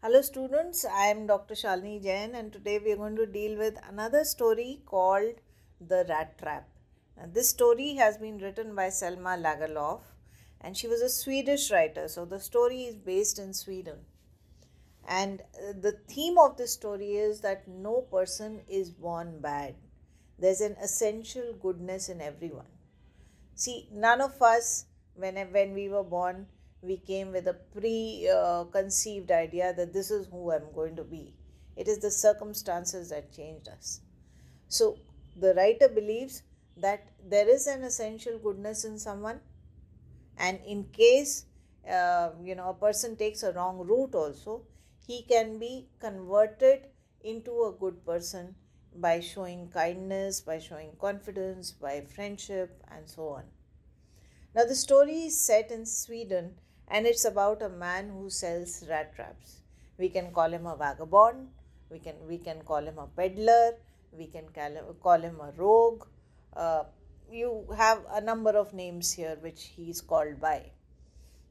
Hello, students. I am Dr. Shalini Jain, and today we are going to deal with another story called The Rat Trap. This story has been written by Selma Lagerlof, and she was a Swedish writer. So, the story is based in Sweden. And uh, the theme of this story is that no person is born bad, there's an essential goodness in everyone. See, none of us, when, when we were born, we came with a preconceived idea that this is who I'm going to be. It is the circumstances that changed us. So the writer believes that there is an essential goodness in someone, and in case uh, you know a person takes a wrong route, also he can be converted into a good person by showing kindness, by showing confidence, by friendship, and so on. Now, the story is set in Sweden and it's about a man who sells rat traps. We can call him a vagabond, we can, we can call him a peddler, we can call him, call him a rogue. Uh, you have a number of names here which he is called by.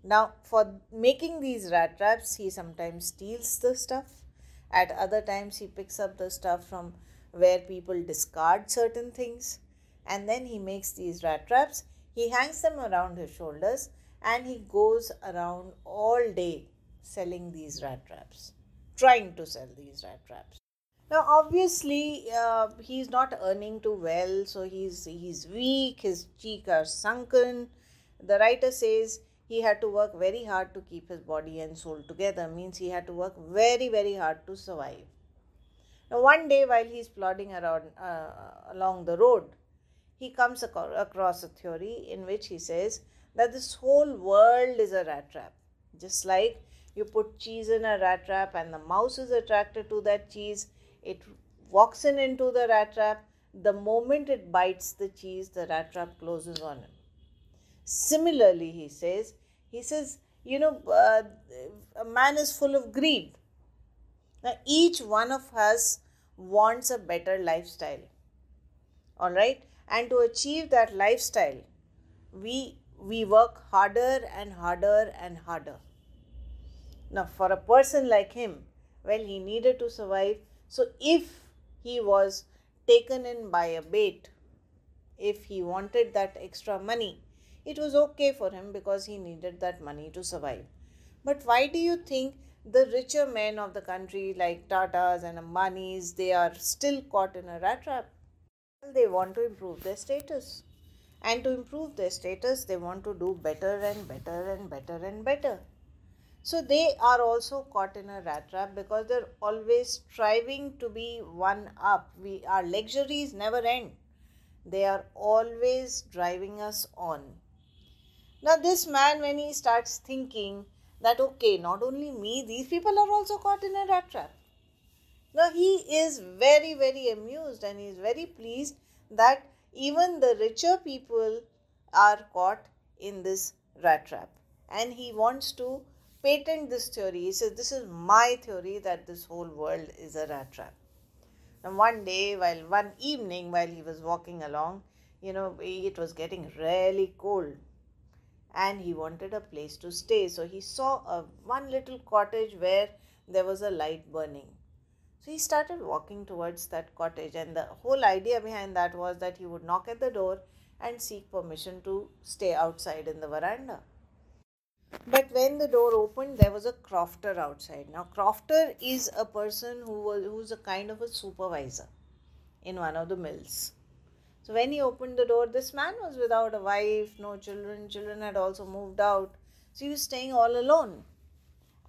Now, for making these rat traps, he sometimes steals the stuff. At other times, he picks up the stuff from where people discard certain things. And then he makes these rat traps. He hangs them around his shoulders and he goes around all day selling these rat traps, trying to sell these rat traps. Now, obviously, uh, he's not earning too well, so he's he's weak. His cheeks are sunken. The writer says he had to work very hard to keep his body and soul together. Means he had to work very very hard to survive. Now, one day while he's plodding around uh, along the road, he comes across a theory in which he says that this whole world is a rat trap. Just like you put cheese in a rat trap and the mouse is attracted to that cheese, it walks in into the rat trap. The moment it bites the cheese, the rat trap closes on him. Similarly, he says, he says, you know, uh, a man is full of greed. Now, each one of us wants a better lifestyle. All right. And to achieve that lifestyle, we we work harder and harder and harder. Now, for a person like him, well, he needed to survive. So, if he was taken in by a bait, if he wanted that extra money, it was okay for him because he needed that money to survive. But why do you think the richer men of the country, like Tatas and Ambanis, they are still caught in a rat trap? Well, they want to improve their status and to improve their status they want to do better and better and better and better. So they are also caught in a rat trap because they're always striving to be one up. We our luxuries never end. They are always driving us on. Now this man when he starts thinking that okay not only me these people are also caught in a rat trap. Now he is very very amused and he is very pleased that even the richer people are caught in this rat trap. And he wants to patent this theory. He says, This is my theory that this whole world is a rat trap. And one day, while one evening, while he was walking along, you know, it was getting really cold and he wanted a place to stay. So he saw a one little cottage where there was a light burning. So he started walking towards that cottage, and the whole idea behind that was that he would knock at the door and seek permission to stay outside in the veranda. But when the door opened, there was a crofter outside. Now, crofter is a person who was who's a kind of a supervisor in one of the mills. So when he opened the door, this man was without a wife, no children. Children had also moved out. So he was staying all alone.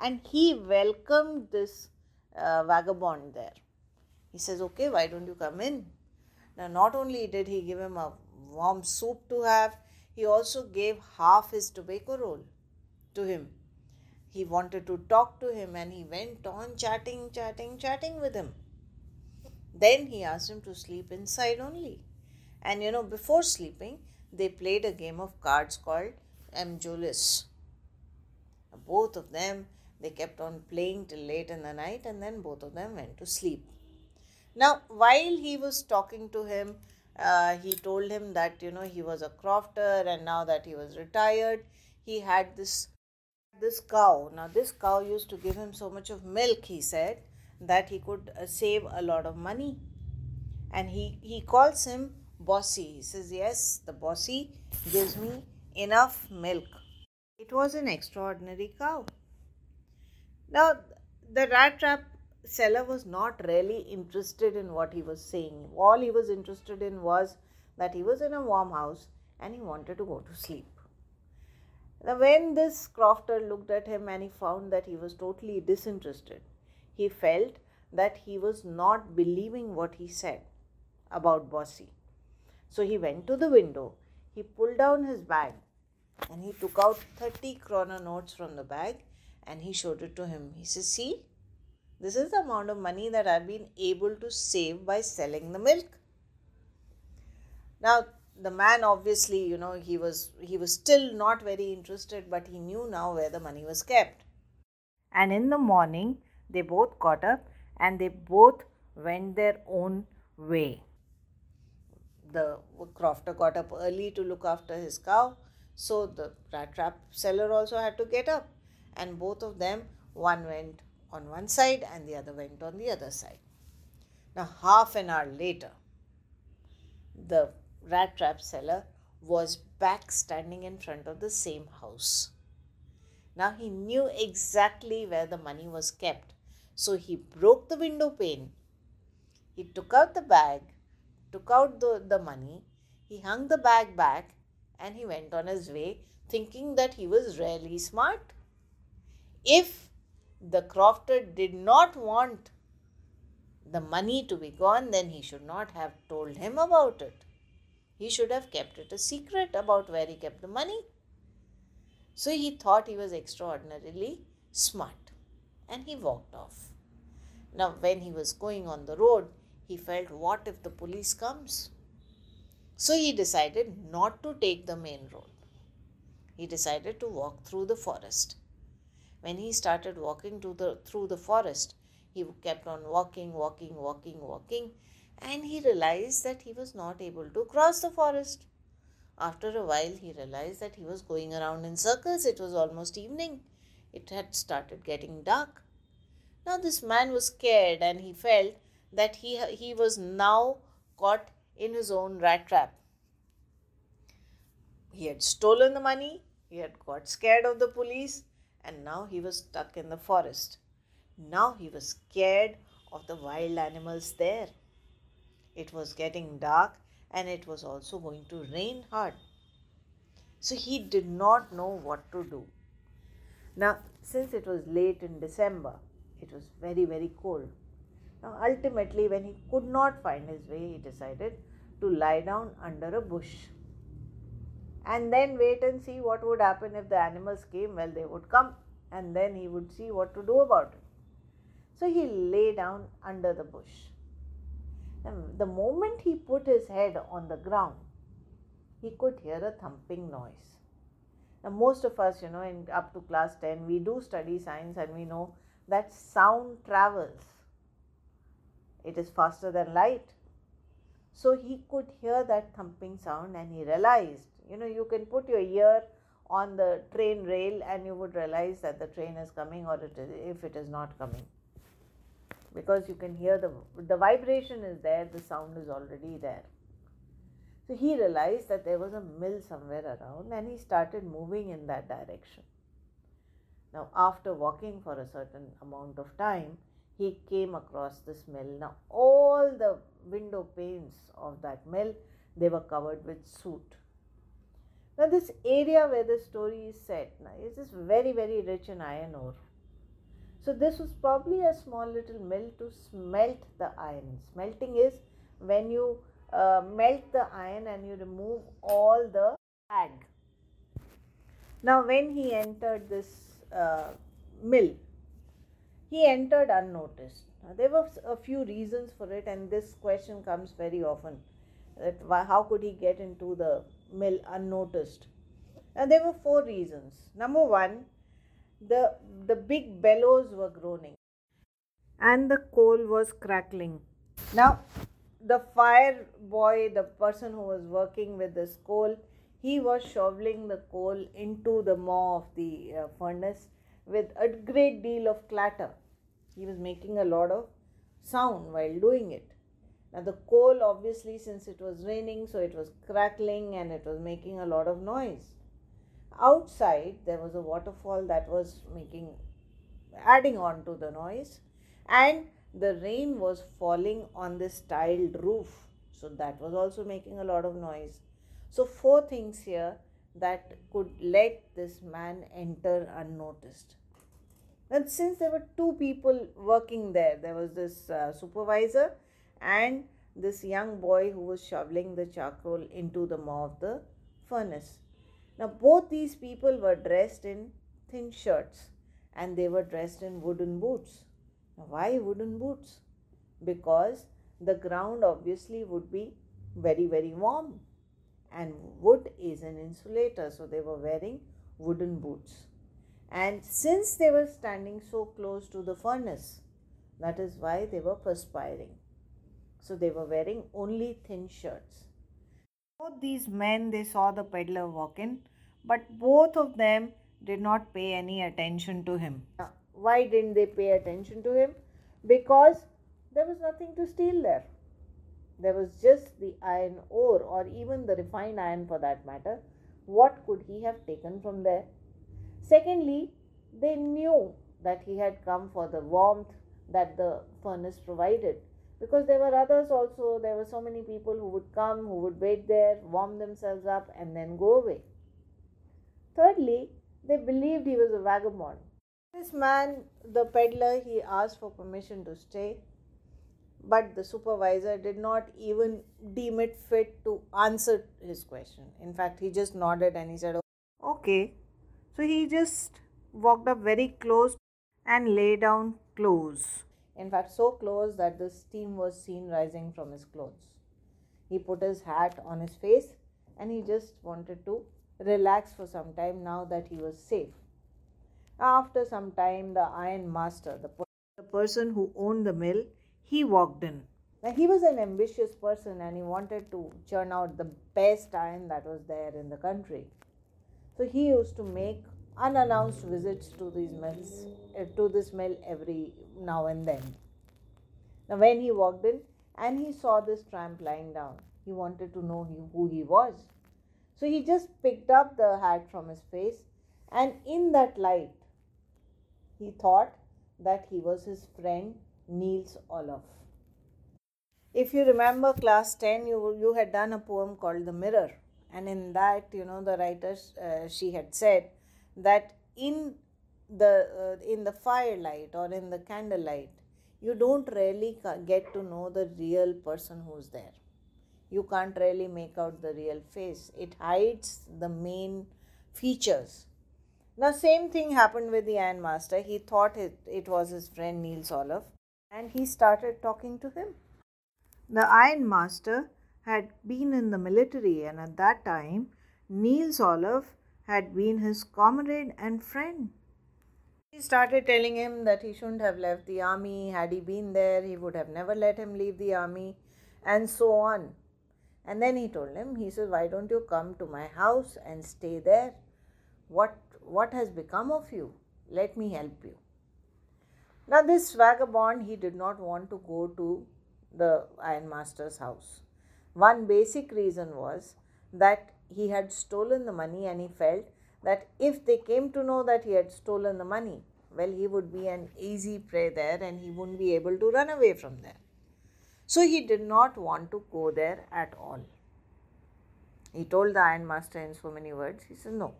And he welcomed this uh, vagabond there. He says, Okay, why don't you come in? Now, not only did he give him a warm soup to have, he also gave half his tobacco roll to him. He wanted to talk to him and he went on chatting, chatting, chatting with him. Then he asked him to sleep inside only. And you know, before sleeping, they played a game of cards called Amjulis. Both of them they kept on playing till late in the night and then both of them went to sleep. Now, while he was talking to him, uh, he told him that you know he was a crofter and now that he was retired, he had this This cow, now this cow used to give him so much of milk, he said, that he could uh, save a lot of money. And he, he calls him Bossy. He says, Yes, the Bossy gives me enough milk. It was an extraordinary cow. Now, the rat trap seller was not really interested in what he was saying. All he was interested in was that he was in a warm house and he wanted to go to sleep. Now, when this crofter looked at him and he found that he was totally disinterested, he felt that he was not believing what he said about Bossy. So he went to the window, he pulled down his bag, and he took out 30 krona notes from the bag and he showed it to him. He says, See, this is the amount of money that I've been able to save by selling the milk. Now, the man obviously, you know, he was he was still not very interested, but he knew now where the money was kept. And in the morning, they both got up and they both went their own way. The crofter got up early to look after his cow, so the rat trap seller also had to get up, and both of them, one went on one side and the other went on the other side. Now, half an hour later, the rat trap seller was back standing in front of the same house. Now he knew exactly where the money was kept, so he broke the window pane. He took out the bag, took out the, the money, he hung the bag back, and he went on his way thinking that he was really smart. If the crofter did not want the money to be gone, then he should not have told him about it. He should have kept it a secret about where he kept the money. So he thought he was extraordinarily smart and he walked off. Now, when he was going on the road, he felt, What if the police comes? So he decided not to take the main road. He decided to walk through the forest. When he started walking the, through the forest, he kept on walking, walking, walking, walking and he realized that he was not able to cross the forest. After a while, he realized that he was going around in circles. It was almost evening. It had started getting dark. Now, this man was scared and he felt that he, he was now caught in his own rat trap. He had stolen the money, he had got scared of the police, and now he was stuck in the forest. Now he was scared of the wild animals there. It was getting dark and it was also going to rain hard. So he did not know what to do. Now, since it was late in December, it was very, very cold. Now, ultimately, when he could not find his way, he decided to lie down under a bush and then wait and see what would happen if the animals came. Well, they would come and then he would see what to do about it. So he lay down under the bush. And the moment he put his head on the ground, he could hear a thumping noise. Now, most of us, you know, in up to class 10, we do study science and we know that sound travels. It is faster than light. So he could hear that thumping sound and he realized, you know, you can put your ear on the train rail and you would realize that the train is coming or it is, if it is not coming. Because you can hear the the vibration is there the sound is already there. So he realized that there was a mill somewhere around and he started moving in that direction. Now after walking for a certain amount of time he came across this mill. Now all the window panes of that mill they were covered with soot now this area where the story is set now is just very very rich in iron ore so this was probably a small little mill to smelt the iron. Smelting is when you uh, melt the iron and you remove all the slag. Now when he entered this uh, mill, he entered unnoticed. Now, there were a few reasons for it and this question comes very often that how could he get into the mill unnoticed? And there were four reasons. Number one, the, the big bellows were groaning and the coal was crackling. Now, the fire boy, the person who was working with this coal, he was shoveling the coal into the maw of the uh, furnace with a great deal of clatter. He was making a lot of sound while doing it. Now, the coal, obviously, since it was raining, so it was crackling and it was making a lot of noise. Outside, there was a waterfall that was making, adding on to the noise, and the rain was falling on this tiled roof, so that was also making a lot of noise. So, four things here that could let this man enter unnoticed. And since there were two people working there, there was this uh, supervisor and this young boy who was shoveling the charcoal into the maw of the furnace. Now, both these people were dressed in thin shirts and they were dressed in wooden boots. Now, why wooden boots? Because the ground obviously would be very, very warm and wood is an insulator, so they were wearing wooden boots. And since they were standing so close to the furnace, that is why they were perspiring. So they were wearing only thin shirts. Both these men they saw the peddler walk in, but both of them did not pay any attention to him. Why didn't they pay attention to him? Because there was nothing to steal there. There was just the iron ore, or even the refined iron for that matter. What could he have taken from there? Secondly, they knew that he had come for the warmth that the furnace provided because there were others also. There were so many people who would come, who would wait there, warm themselves up, and then go away. Thirdly, they believed he was a vagabond. This man, the peddler, he asked for permission to stay, but the supervisor did not even deem it fit to answer his question. In fact, he just nodded and he said, Okay. So he just walked up very close and lay down close in fact, so close that the steam was seen rising from his clothes. He put his hat on his face and he just wanted to relax for some time now that he was safe. After some time, the iron master, the, the person who owned the mill, he walked in. Now, he was an ambitious person and he wanted to churn out the best iron that was there in the country. So, he used to make unannounced visits to these mills, uh, to this mill every now and then. Now, when he walked in and he saw this tramp lying down, he wanted to know who he was. So he just picked up the hat from his face, and in that light, he thought that he was his friend Nils Olof. If you remember class 10, you, you had done a poem called The Mirror, and in that, you know, the writer uh, she had said that in the uh, in the firelight or in the candlelight you don't really get to know the real person who's there. You can't really make out the real face. It hides the main features. Now same thing happened with the iron master. He thought it, it was his friend nils olof and he started talking to him. The iron master had been in the military and at that time nils olof had been his comrade and friend. He started telling him that he shouldn't have left the army. Had he been there, he would have never let him leave the army, and so on. And then he told him, he said, Why don't you come to my house and stay there? What, what has become of you? Let me help you. Now, this vagabond, he did not want to go to the ironmaster's house. One basic reason was that he had stolen the money and he felt that if they came to know that he had stolen the money, well, he would be an easy prey there and he wouldn't be able to run away from there. So he did not want to go there at all. He told the ironmaster in so many words, he said, No.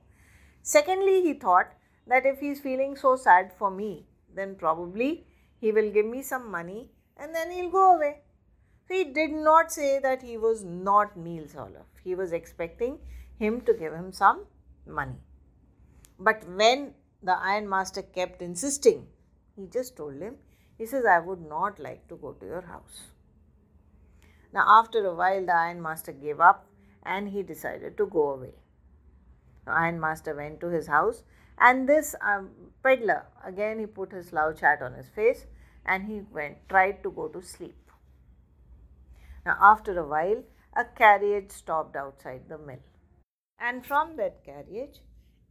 Secondly, he thought that if he is feeling so sad for me, then probably he will give me some money and then he'll go away. He did not say that he was not Nils Olof. He was expecting him to give him some money. But when the ironmaster kept insisting, he just told him, he says, I would not like to go to your house. Now, after a while, the ironmaster gave up and he decided to go away. The ironmaster went to his house, and this um, peddler again he put his slouch hat on his face and he went tried to go to sleep. Now, after a while, a carriage stopped outside the mill. And from that carriage,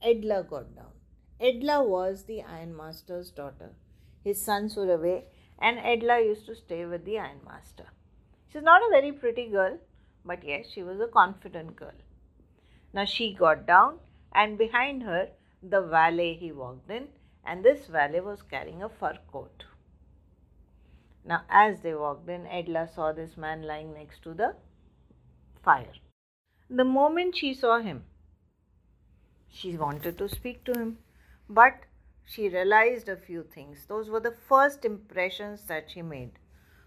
Edla got down. Edla was the ironmaster's daughter. His sons were away, and Edla used to stay with the ironmaster. She's not a very pretty girl, but yes, she was a confident girl. Now she got down, and behind her, the valet he walked in, and this valet was carrying a fur coat. Now, as they walked in, Edla saw this man lying next to the fire. The moment she saw him, she wanted to speak to him, but she realized a few things. Those were the first impressions that she made.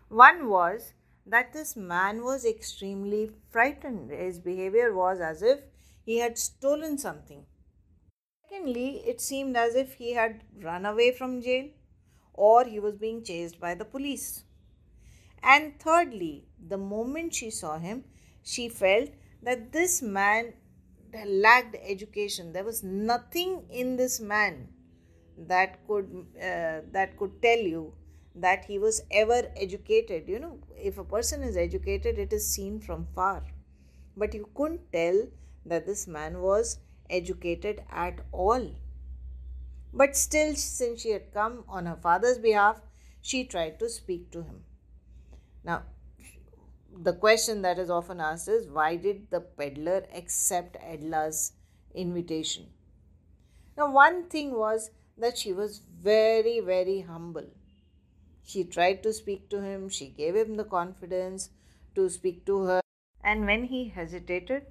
One was that this man was extremely frightened. His behavior was as if he had stolen something. Secondly, it seemed as if he had run away from jail or he was being chased by the police. And thirdly, the moment she saw him, she felt that this man lacked education. There was nothing in this man that could uh, that could tell you that he was ever educated. You know, if a person is educated, it is seen from far, but you couldn't tell that this man was educated at all. But still, since she had come on her father's behalf, she tried to speak to him. Now, the question that is often asked is why did the peddler accept Edla's invitation? Now, one thing was that she was very, very humble. She tried to speak to him, she gave him the confidence to speak to her, and when he hesitated,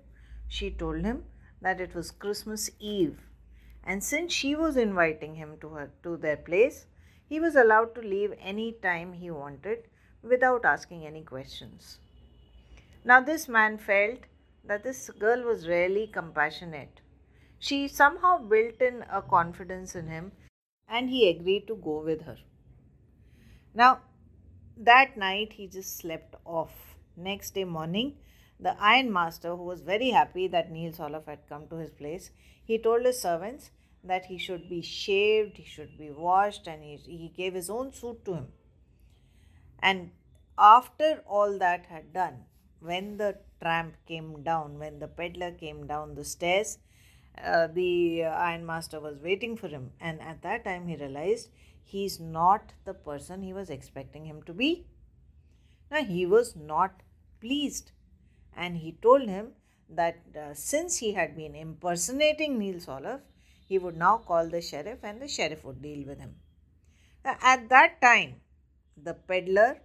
she told him that it was Christmas Eve and since she was inviting him to her to their place he was allowed to leave any time he wanted without asking any questions. Now this man felt that this girl was really compassionate. She somehow built in a confidence in him and he agreed to go with her. Now that night he just slept off. Next day morning the ironmaster, who was very happy that Nils Olof had come to his place, he told his servants that he should be shaved, he should be washed, and he, he gave his own suit to him. And after all that had done, when the tramp came down, when the peddler came down the stairs, uh, the ironmaster was waiting for him, and at that time he realized he's not the person he was expecting him to be. Now he was not pleased and he told him that uh, since he had been impersonating Nils Olof, he would now call the sheriff and the sheriff would deal with him. At that time, the peddler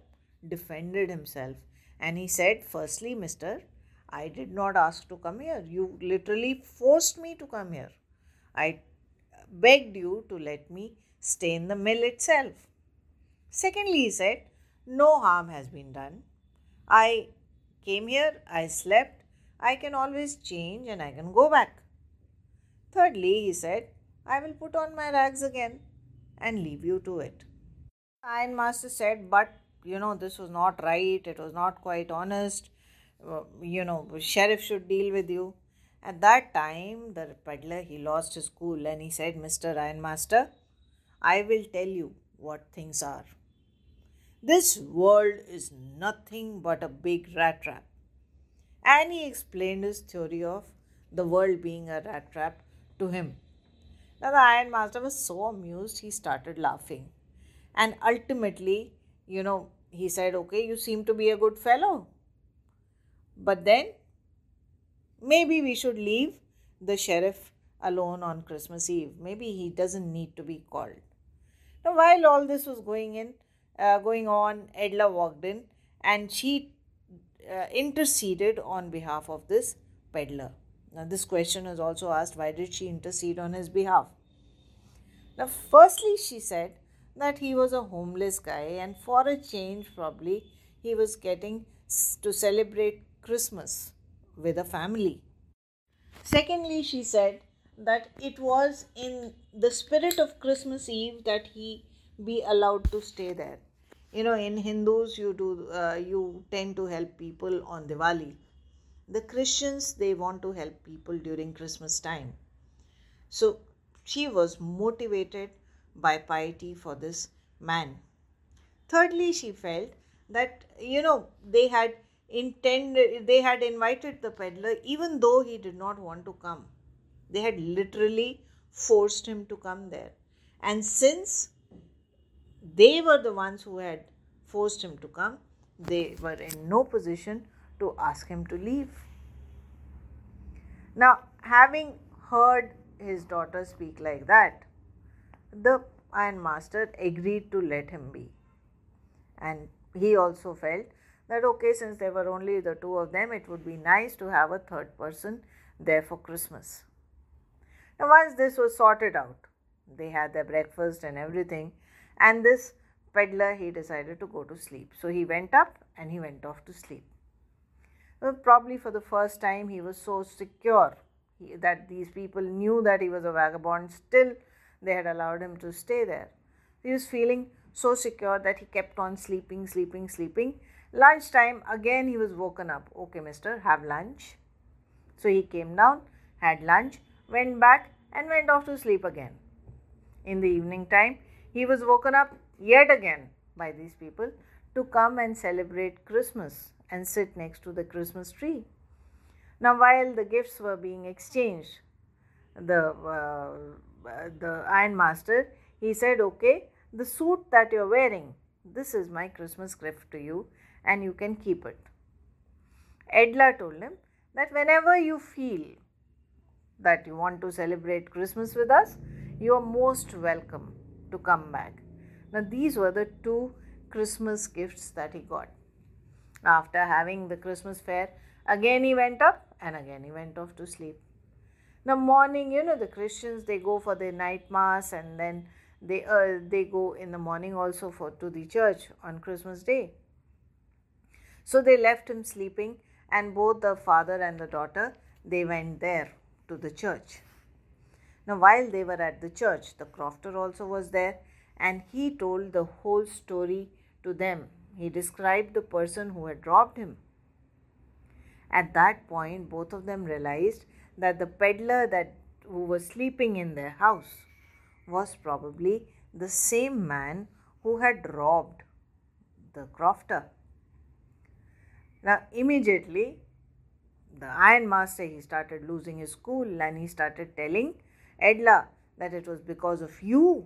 defended himself and he said, Firstly, mister, I did not ask to come here. You literally forced me to come here. I begged you to let me stay in the mill itself. Secondly, he said, No harm has been done. I came here, I slept, I can always change and I can go back. Thirdly, he said, I will put on my rags again and leave you to it. Ironmaster said, But you know, this was not right, it was not quite honest. Uh, you know, sheriff should deal with you. At that time, the peddler he lost his cool and he said, Mr. Ironmaster, I will tell you what things are. This world is nothing but a big rat trap. And he explained his theory of the world being a rat trap to him. Now, the Iron Master was so amused, he started laughing. And ultimately, you know, he said, Okay, you seem to be a good fellow. But then, maybe we should leave the sheriff alone on Christmas Eve. Maybe he doesn't need to be called. Now, while all this was going in, uh, going on, Edla walked in and she uh, interceded on behalf of this peddler. Now, this question is also asked why did she intercede on his behalf? Now, firstly, she said that he was a homeless guy, and for a change, probably he was getting to celebrate Christmas with a family. Secondly, she said that it was in the spirit of Christmas Eve that he be allowed to stay there you know in hindus you do uh, you tend to help people on diwali the christians they want to help people during christmas time. So she was motivated by piety for this man. Thirdly she felt that you know they had intended they had invited the peddler even though he did not want to come. They had literally forced him to come there. And since they were the ones who had forced him to come they were in no position to ask him to leave now having heard his daughter speak like that the ironmaster agreed to let him be and he also felt that okay, since there were only the two of them, it would be nice to have a third person there for Christmas. Now, once this was sorted out, they had their breakfast and everything, and this peddler he decided to go to sleep. So he went up and he went off to sleep. Probably for the first time, he was so secure that these people knew that he was a vagabond, still, they had allowed him to stay there. He was feeling so secure that he kept on sleeping, sleeping, sleeping. Lunchtime, again he was woken up. Okay, mister, have lunch. So he came down, had lunch, went back, and went off to sleep again. In the evening time, he was woken up yet again by these people to come and celebrate Christmas and sit next to the Christmas tree. Now, while the gifts were being exchanged, the uh, the ironmaster he said, "Okay, the suit that you're wearing, this is my Christmas gift to you and you can keep it. Edla told him that whenever you feel that you want to celebrate Christmas with us, you are most welcome to come back. Now, these were the two Christmas gifts that he got. After having the Christmas fair, again he went up and again he went off to sleep. Now, morning, you know, the Christians they go for their night mass and then they uh, they go in the morning also for to the church on christmas day. So they left him sleeping and both the father and the daughter they went there to the church. Now while they were at the church the crofter also was there and he told the whole story to them he described the person who had robbed him at that point both of them realized that the peddler that who was sleeping in their house was probably the same man who had robbed the crofter. Now, immediately, the ironmaster he started losing his cool and he started telling Edla that it was because of you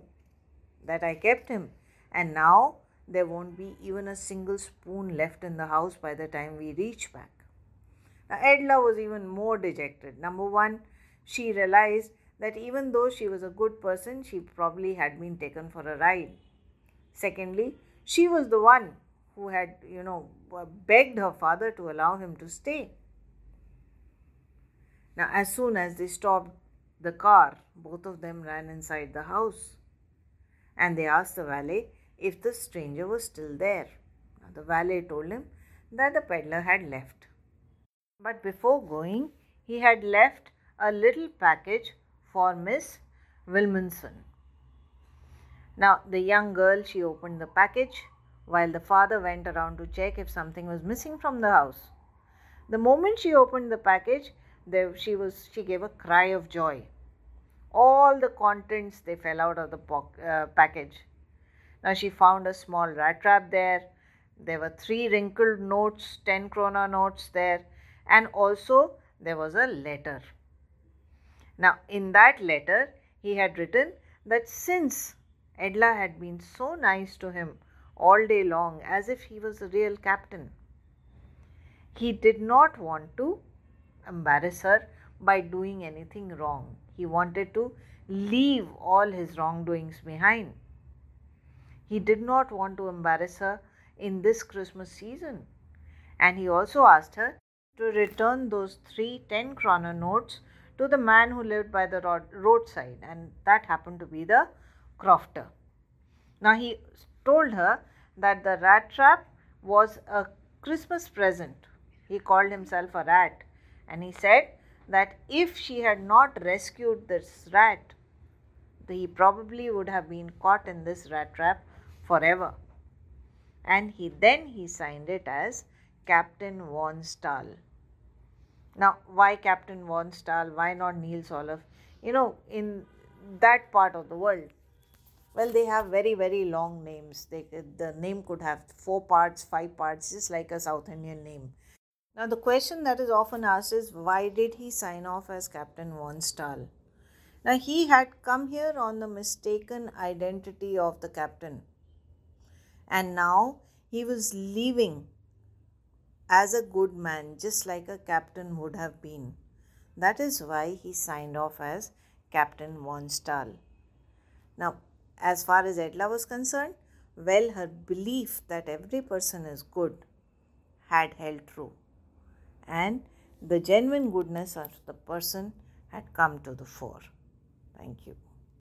that I kept him, and now there won't be even a single spoon left in the house by the time we reach back. Now, Edla was even more dejected. Number one, she realized that even though she was a good person, she probably had been taken for a ride. Secondly, she was the one who had, you know, uh, begged her father to allow him to stay. Now, as soon as they stopped the car, both of them ran inside the house and they asked the valet if the stranger was still there. Now, the valet told him that the peddler had left. But before going, he had left a little package for Miss Willmansson. Now, the young girl she opened the package while the father went around to check if something was missing from the house. The moment she opened the package, there she was she gave a cry of joy. All the contents they fell out of the po- uh, package. Now she found a small rat trap there. There were three wrinkled notes, 10 krona notes there, and also there was a letter. Now, in that letter, he had written that since Edla had been so nice to him all day long as if he was a real captain, he did not want to embarrass her by doing anything wrong. He wanted to leave all his wrongdoings behind. He did not want to embarrass her in this Christmas season. And he also asked her to return those three 10 krona notes to the man who lived by the roadside, and that happened to be the crofter. Now he told her that the rat trap was a Christmas present. He called himself a rat, and he said that if she had not rescued this rat, he probably would have been caught in this rat trap forever. And he then he signed it as Captain Von Stahl. Now, why Captain Von Stahl? Why not Nils Olof? You know, in that part of the world, well, they have very, very long names. They, the name could have four parts, five parts, just like a South Indian name. Now, the question that is often asked is why did he sign off as Captain von Stahl? Now, he had come here on the mistaken identity of the captain, and now he was leaving as a good man, just like a captain would have been. That is why he signed off as Captain von Stahl. Now, as far as Edla was concerned, well, her belief that every person is good had held true, and the genuine goodness of the person had come to the fore. Thank you.